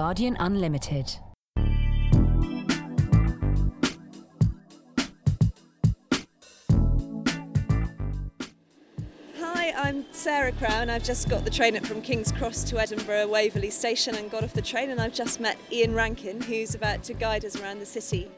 Guardian Unlimited. Hi, I'm Sarah Crown. I've just got the train up from King's Cross to Edinburgh Waverley Station and got off the train, and I've just met Ian Rankin, who's about to guide us around the city.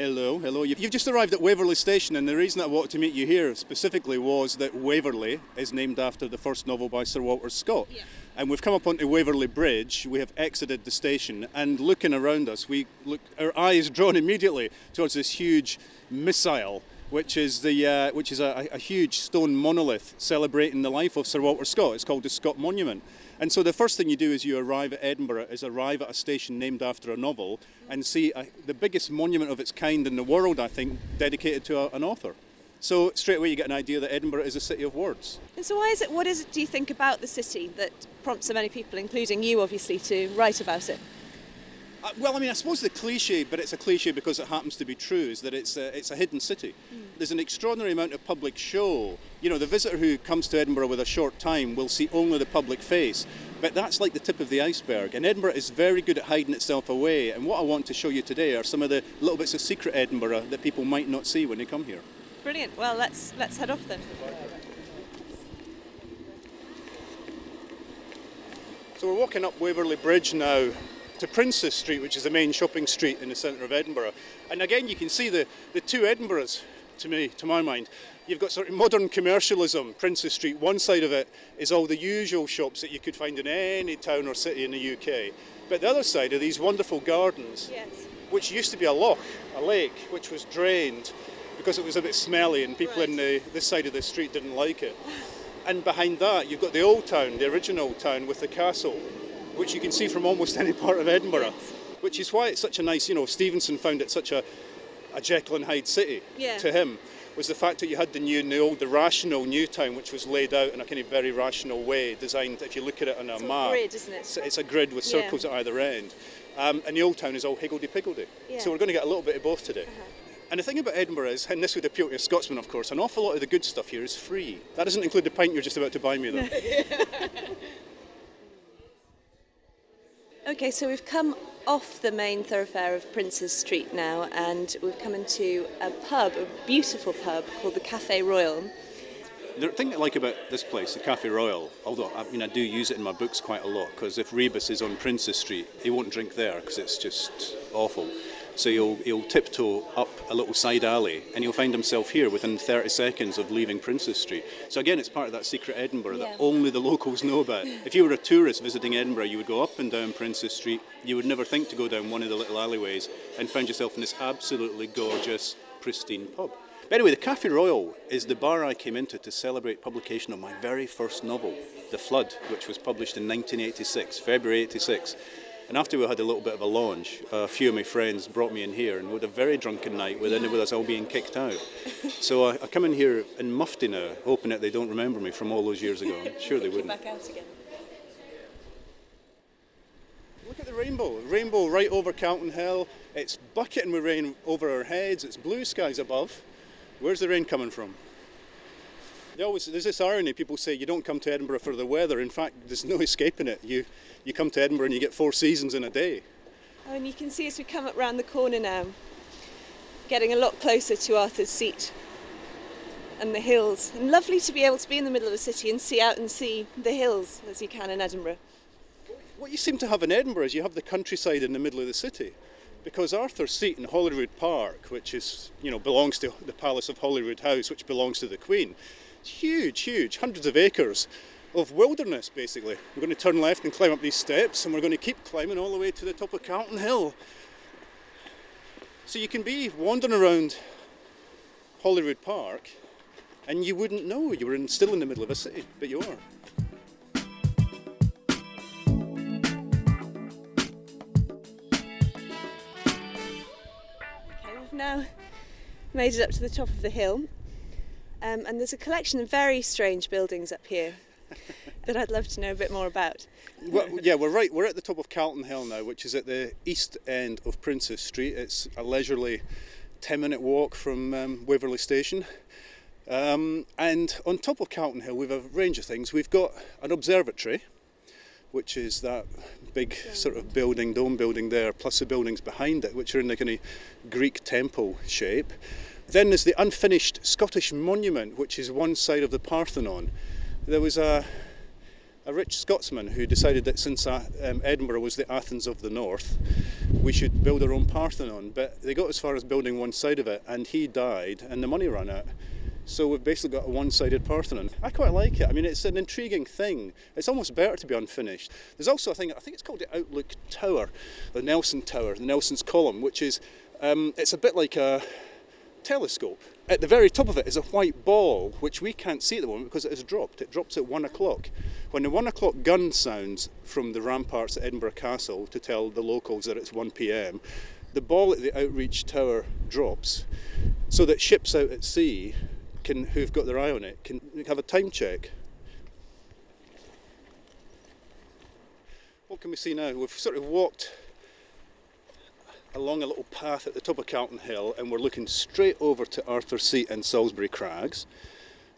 Hello, hello. You- You've just arrived at Waverley Station, and the reason I wanted to meet you here specifically was that Waverley is named after the first novel by Sir Walter Scott. Yeah. And we've come up onto Waverley Bridge. We have exited the station, and looking around us, we look. Our eye is drawn immediately towards this huge missile, which is the uh, which is a, a huge stone monolith celebrating the life of Sir Walter Scott. It's called the Scott Monument. And so the first thing you do as you arrive at Edinburgh is arrive at a station named after a novel and see a, the biggest monument of its kind in the world, I think, dedicated to a, an author. So straight away you get an idea that Edinburgh is a city of words. And so, why is it? What is it? Do you think about the city that prompts so many people, including you, obviously, to write about it? Uh, well, I mean, I suppose the cliche, but it's a cliche because it happens to be true, is that it's a, it's a hidden city. There's an extraordinary amount of public show. You know, the visitor who comes to Edinburgh with a short time will see only the public face, but that's like the tip of the iceberg. And Edinburgh is very good at hiding itself away. And what I want to show you today are some of the little bits of secret Edinburgh that people might not see when they come here. Brilliant. Well, let's let's head off then. So we're walking up Waverley Bridge now to Princes Street, which is the main shopping street in the centre of Edinburgh. And again, you can see the, the two Edinburghs, to me, to my mind. You've got sort of modern commercialism, Princes Street. One side of it is all the usual shops that you could find in any town or city in the UK. But the other side are these wonderful gardens, Yes. which used to be a loch, a lake, which was drained because it was a bit smelly and people in the, this side of the street didn't like it. And behind that, you've got the old town, the original town with the castle, which you can see from almost any part of Edinburgh. Which is why it's such a nice, you know, Stevenson found it such a, a Jekyll and Hyde city Yeah. to him. Was the fact that you had the new and the old, the rational new town, which was laid out in a kind of very rational way, designed. If you look at it on a It's map, grid, isn't it? It's, it's a grid with Yeah. circles at either end, um, and the old town is all higgledy piggledy. Yeah. Uh-huh. So we're going to get a little bit of both today. And the thing about Edinburgh is, and this would appeal to a Scotsman, of course, an awful lot of the good stuff here is free. That doesn't include the pint you're just about to buy me, though. Okay, so we've come off the main thoroughfare of Princes Street now, and we've come into a pub, a beautiful pub called the Cafe Royal. The thing I like about this place, the Cafe Royal, although I mean I do use it in my books quite a lot, because if Rebus is on Princes Street, he won't drink there because it's just awful. So he'll, he'll tiptoe up a little side alley and he'll find himself here within 30 seconds of leaving Princes Street. So again, it's part of that secret Edinburgh Yeah. that only the locals know about. If you were a tourist visiting Edinburgh, you would go up and down Princes Street. You would never think to go down one of the little alleyways and find yourself in this absolutely gorgeous, pristine pub. But anyway, the Cafe Royal is the bar I came into to celebrate publication of my very first novel, The Flood, which was published in 1986, February 86. And after we had a little bit of a launch, a few of my friends brought me in here and we had a very drunken night with, with us all being kicked out. So I, I come in here in mufti now, hoping that they don't remember me from all those years ago. I'm sure they wouldn't. Back out again. Look at the rainbow. Rainbow right over Calton Hill. It's bucketing with rain over our heads. It's blue skies above. Where's the rain coming from? They always, there's this irony. People say you don't come to Edinburgh for the weather. In fact, there's no escaping it. You, you come to Edinburgh and you get four seasons in a day. Oh, and you can see as we come up round the corner now, getting a lot closer to Arthur's Seat and the hills. And lovely to be able to be in the middle of a city and see out and see the hills as you can in Edinburgh. What you seem to have in Edinburgh is you have the countryside in the middle of the city. Because Arthur's seat in Holyrood Park, which is, you know, belongs to the Palace of Holyrood House, which belongs to the Queen, huge, huge, hundreds of acres of wilderness, basically. We're going to turn left and climb up these steps, and we're going to keep climbing all the way to the top of Calton Hill. So you can be wandering around Holyrood Park, and you wouldn't know you were in, still in the middle of a city, but you are. Okay, we've now made it up to the top of the hill. Um, and there's a collection of very strange buildings up here that I'd love to know a bit more about. Well, yeah, we're right. We're at the top of Calton Hill now, which is at the east end of Princes Street. It's a leisurely 10 minute walk from um, Waverley Station. Um, and on top of Calton Hill, we've a range of things. We've got an observatory, which is that big sort of building, dome building there, plus the buildings behind it, which are in the kind of Greek temple shape. Then there's the unfinished Scottish monument, which is one side of the Parthenon. There was a, a rich Scotsman who decided that since uh, um, Edinburgh was the Athens of the North, we should build our own Parthenon. But they got as far as building one side of it, and he died, and the money ran out. So we've basically got a one-sided Parthenon. I quite like it. I mean, it's an intriguing thing. It's almost better to be unfinished. There's also a thing. I think it's called the Outlook Tower, the Nelson Tower, the Nelson's Column, which is um, it's a bit like a telescope. At the very top of it is a white ball, which we can't see at the moment because it has dropped. It drops at one o'clock. When the one o'clock gun sounds from the ramparts at Edinburgh Castle to tell the locals that it's 1 pm, the ball at the outreach tower drops so that ships out at sea can, who've got their eye on it can have a time check. What can we see now? We've sort of walked along a little path at the top of Calton Hill and we're looking straight over to Arthur Seat and Salisbury Crags.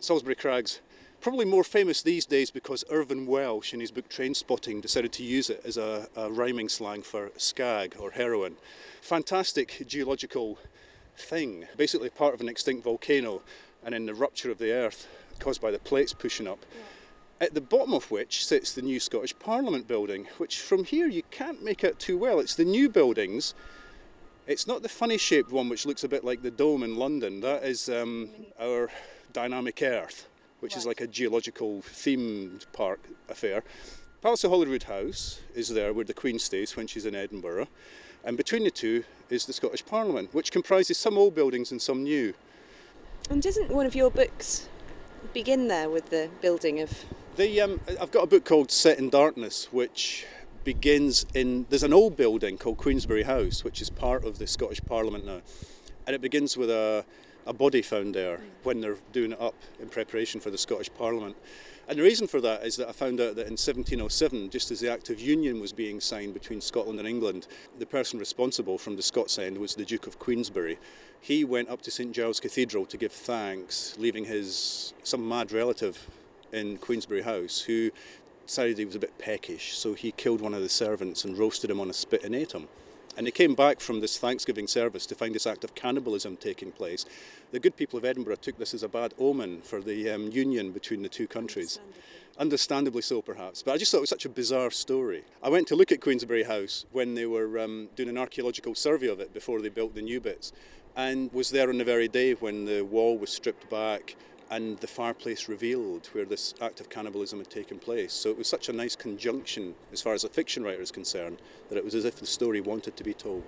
Salisbury Crags, probably more famous these days because Irvine Welsh in his book Trainspotting decided to use it as a, a rhyming slang for skag or heroin. Fantastic geological thing, basically part of an extinct volcano and in the rupture of the earth caused by the plates pushing up. Yeah at the bottom of which sits the new Scottish Parliament building, which from here you can't make out too well. It's the new buildings it's not the funny shaped one which looks a bit like the dome in London. That is um, our dynamic Earth, which right. is like a geological themed park affair. Palace of Holyrood House is there where the Queen stays when she's in Edinburgh. And between the two is the Scottish Parliament, which comprises some old buildings and some new. And doesn't one of your books begin there with the building of? The, um, I've got a book called Set in Darkness, which begins in there's an old building called Queensberry House, which is part of the Scottish Parliament now, and it begins with a, a body found there when they're doing it up in preparation for the Scottish Parliament. And the reason for that is that I found out that in 1707, just as the Act of Union was being signed between Scotland and England, the person responsible from the Scots end was the Duke of Queensberry. He went up to St Giles Cathedral to give thanks, leaving his some mad relative in Queensberry House who decided he was a bit peckish, so he killed one of the servants and roasted him on a spit and ate him. And he came back from this Thanksgiving service to find this act of cannibalism taking place. The good people of Edinburgh took this as a bad omen for the um, union between the two countries. Understandably. Understandably so, perhaps. But I just thought it was such a bizarre story. I went to look at Queensberry House when they were um, doing an archaeological survey of it before they built the new bits, and was there on the very day when the wall was stripped back and the fireplace revealed where this act of cannibalism had taken place. So it was such a nice conjunction, as far as a fiction writer is concerned, that it was as if the story wanted to be told.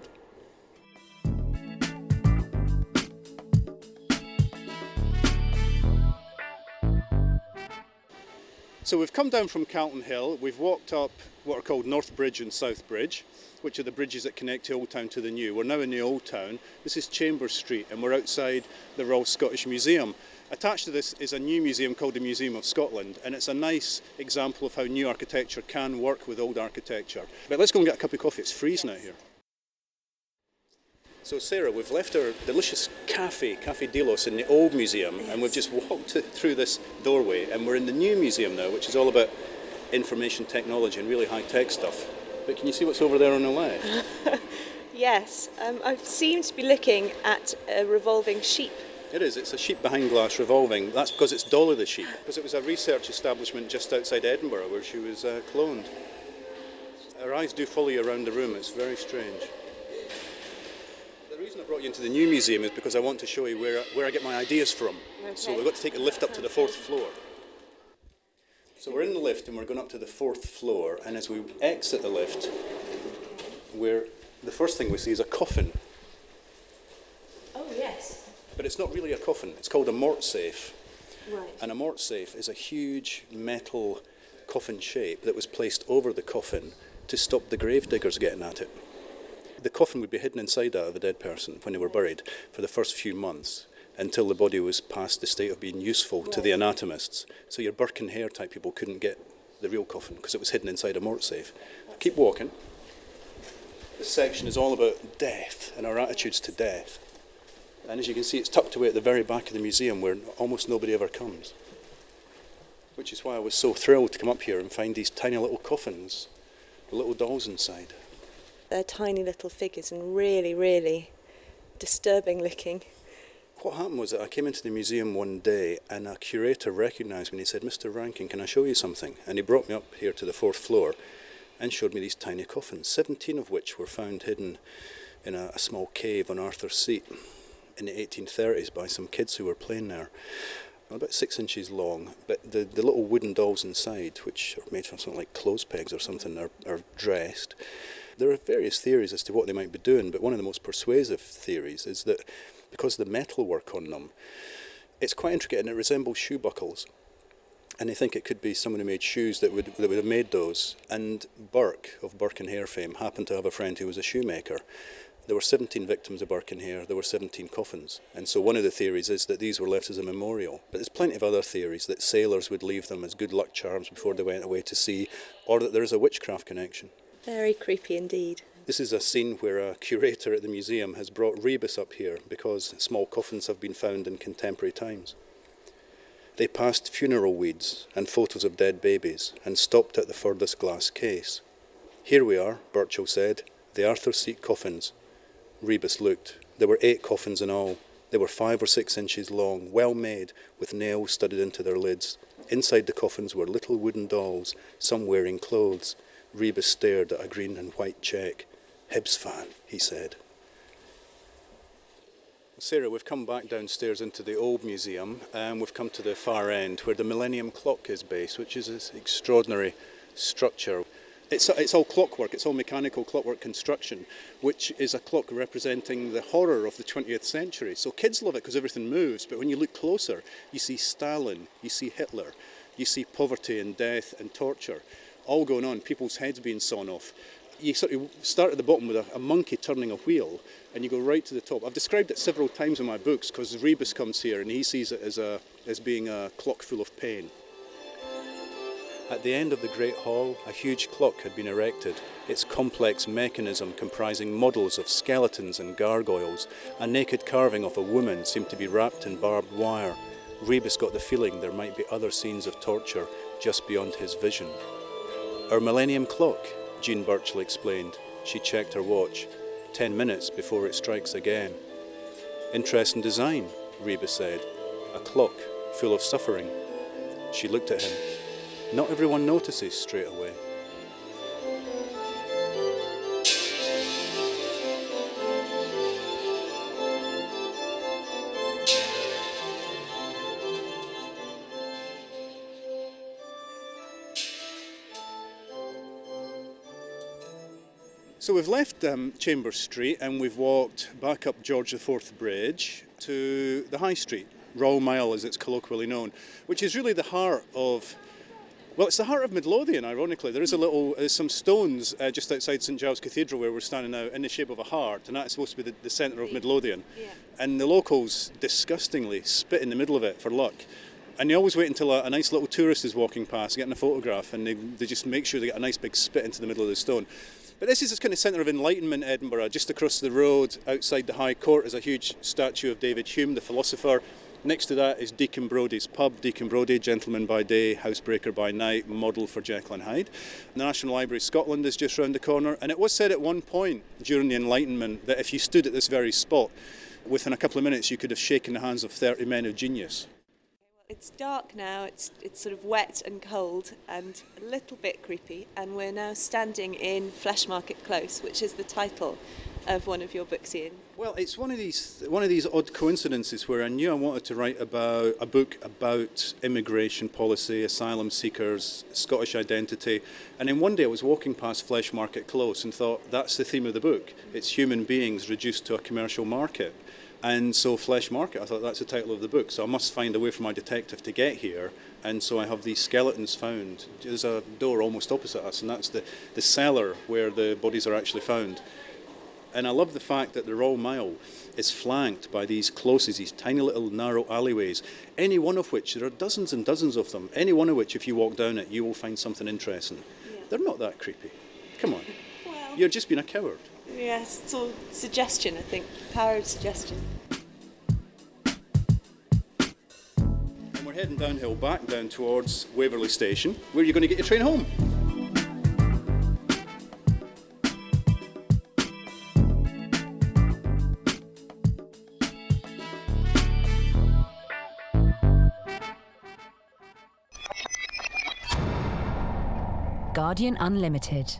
So we've come down from Calton Hill, we've walked up what are called North Bridge and South Bridge, which are the bridges that connect the Old Town to the New. We're now in the Old Town. This is Chambers Street and we're outside the Royal Scottish Museum. Attached to this is a new museum called the Museum of Scotland, and it's a nice example of how new architecture can work with old architecture. But let's go and get a cup of coffee, it's freezing out here. So Sarah, we've left our delicious cafe, Cafe Delos, in the old museum, and we've just walked through this doorway, and we're in the new museum now, which is all about information technology and really high-tech stuff. But can you see what's over there on the left? yes, um, I seem to be looking at a revolving sheep it is. It's a sheep behind glass revolving. That's because it's Dolly the sheep. Because it was a research establishment just outside Edinburgh where she was uh, cloned. Her eyes do follow you around the room. It's very strange. The reason I brought you into the new museum is because I want to show you where, where I get my ideas from. Okay. So we've got to take a lift up to the fourth floor. So we're in the lift and we're going up to the fourth floor. And as we exit the lift, we're, the first thing we see is a coffin but it's not really a coffin. It's called a mort safe. Right. And a mort safe is a huge metal coffin shape that was placed over the coffin to stop the grave diggers getting at it. The coffin would be hidden inside that of a dead person when they were buried for the first few months until the body was past the state of being useful right. to the anatomists. So your Burke and Hare type people couldn't get the real coffin because it was hidden inside a mort safe. Keep walking. This section is all about death and our attitudes to death. And as you can see, it's tucked away at the very back of the museum where almost nobody ever comes. Which is why I was so thrilled to come up here and find these tiny little coffins with little dolls inside. They're tiny little figures and really, really disturbing looking. What happened was that I came into the museum one day and a curator recognised me and he said, Mr. Rankin, can I show you something? And he brought me up here to the fourth floor and showed me these tiny coffins, 17 of which were found hidden in a, a small cave on Arthur's Seat in the 1830s by some kids who were playing there. About six inches long, but the, the little wooden dolls inside, which are made from something like clothes pegs or something, are, are dressed. There are various theories as to what they might be doing, but one of the most persuasive theories is that because the metalwork on them, it's quite intricate and it resembles shoe buckles. And they think it could be someone who made shoes that would, that would have made those. And Burke, of Burke and Hare fame, happened to have a friend who was a shoemaker. There were 17 victims of Hare, there were 17 coffins. And so one of the theories is that these were left as a memorial. But there's plenty of other theories that sailors would leave them as good luck charms before they went away to sea, or that there is a witchcraft connection. Very creepy indeed. This is a scene where a curator at the museum has brought Rebus up here because small coffins have been found in contemporary times. They passed funeral weeds and photos of dead babies and stopped at the furthest glass case. Here we are, Burchell said, the Arthur Seat coffins, Rebus looked. There were eight coffins in all. They were five or six inches long, well made, with nails studded into their lids. Inside the coffins were little wooden dolls, some wearing clothes. Rebus stared at a green and white check. Hibs fan, he said. Sarah, we've come back downstairs into the old museum and we've come to the far end where the Millennium Clock is based, which is this extraordinary structure. It's, it's all clockwork, it's all mechanical clockwork construction, which is a clock representing the horror of the 20th century. So kids love it because everything moves, but when you look closer, you see Stalin, you see Hitler, you see poverty and death and torture all going on, people's heads being sawn off. You sort of start at the bottom with a, a monkey turning a wheel and you go right to the top. I've described it several times in my books because Rebus comes here and he sees it as, a, as being a clock full of pain. At the end of the Great Hall, a huge clock had been erected, its complex mechanism comprising models of skeletons and gargoyles. A naked carving of a woman seemed to be wrapped in barbed wire. Rebus got the feeling there might be other scenes of torture just beyond his vision. Our Millennium Clock, Jean Burchell explained. She checked her watch. Ten minutes before it strikes again. Interesting design, Rebus said. A clock full of suffering. She looked at him. Not everyone notices straight away. So we've left um, Chambers Street and we've walked back up George IV Bridge to the High Street, Royal Mile as it's colloquially known, which is really the heart of well, it's the heart of Midlothian, ironically. There is a little, there's some stones uh, just outside St Giles Cathedral where we're standing now in the shape of a heart, and that's supposed to be the, the centre of Midlothian. Yeah. And the locals disgustingly spit in the middle of it for luck. And they always wait until a, a nice little tourist is walking past, getting a photograph, and they, they just make sure they get a nice big spit into the middle of the stone. But this is this kind of centre of enlightenment, Edinburgh. Just across the road, outside the High Court, is a huge statue of David Hume, the philosopher. Next to that is Deacon Brodie's pub, Deacon Brodie, gentleman by day, housebreaker by night, model for Jekyll and Hyde. The National Library of Scotland is just round the corner, and it was said at one point during the Enlightenment that if you stood at this very spot, within a couple of minutes you could have shaken the hands of 30 men of genius. It's dark now, it's, it's sort of wet and cold and a little bit creepy, and we're now standing in Flesh Market Close, which is the title of one of your books, Ian. Well, it's one of these one of these odd coincidences where I knew I wanted to write about a book about immigration policy, asylum seekers, Scottish identity, and then one day I was walking past Flesh Market Close and thought that's the theme of the book. It's human beings reduced to a commercial market. And so Flesh Market, I thought that's the title of the book. So I must find a way for my detective to get here. And so I have these skeletons found. There's a door almost opposite us, and that's the, the cellar where the bodies are actually found. And I love the fact that the Royal Mile is flanked by these closes, these tiny little narrow alleyways, any one of which, there are dozens and dozens of them, any one of which, if you walk down it, you will find something interesting. Yeah. They're not that creepy. Come on. Well, You're just being a coward. Yes, it's all suggestion, I think. Power of suggestion. And we're heading downhill back down towards Waverley Station, where you're going to get your train home. Guardian Unlimited.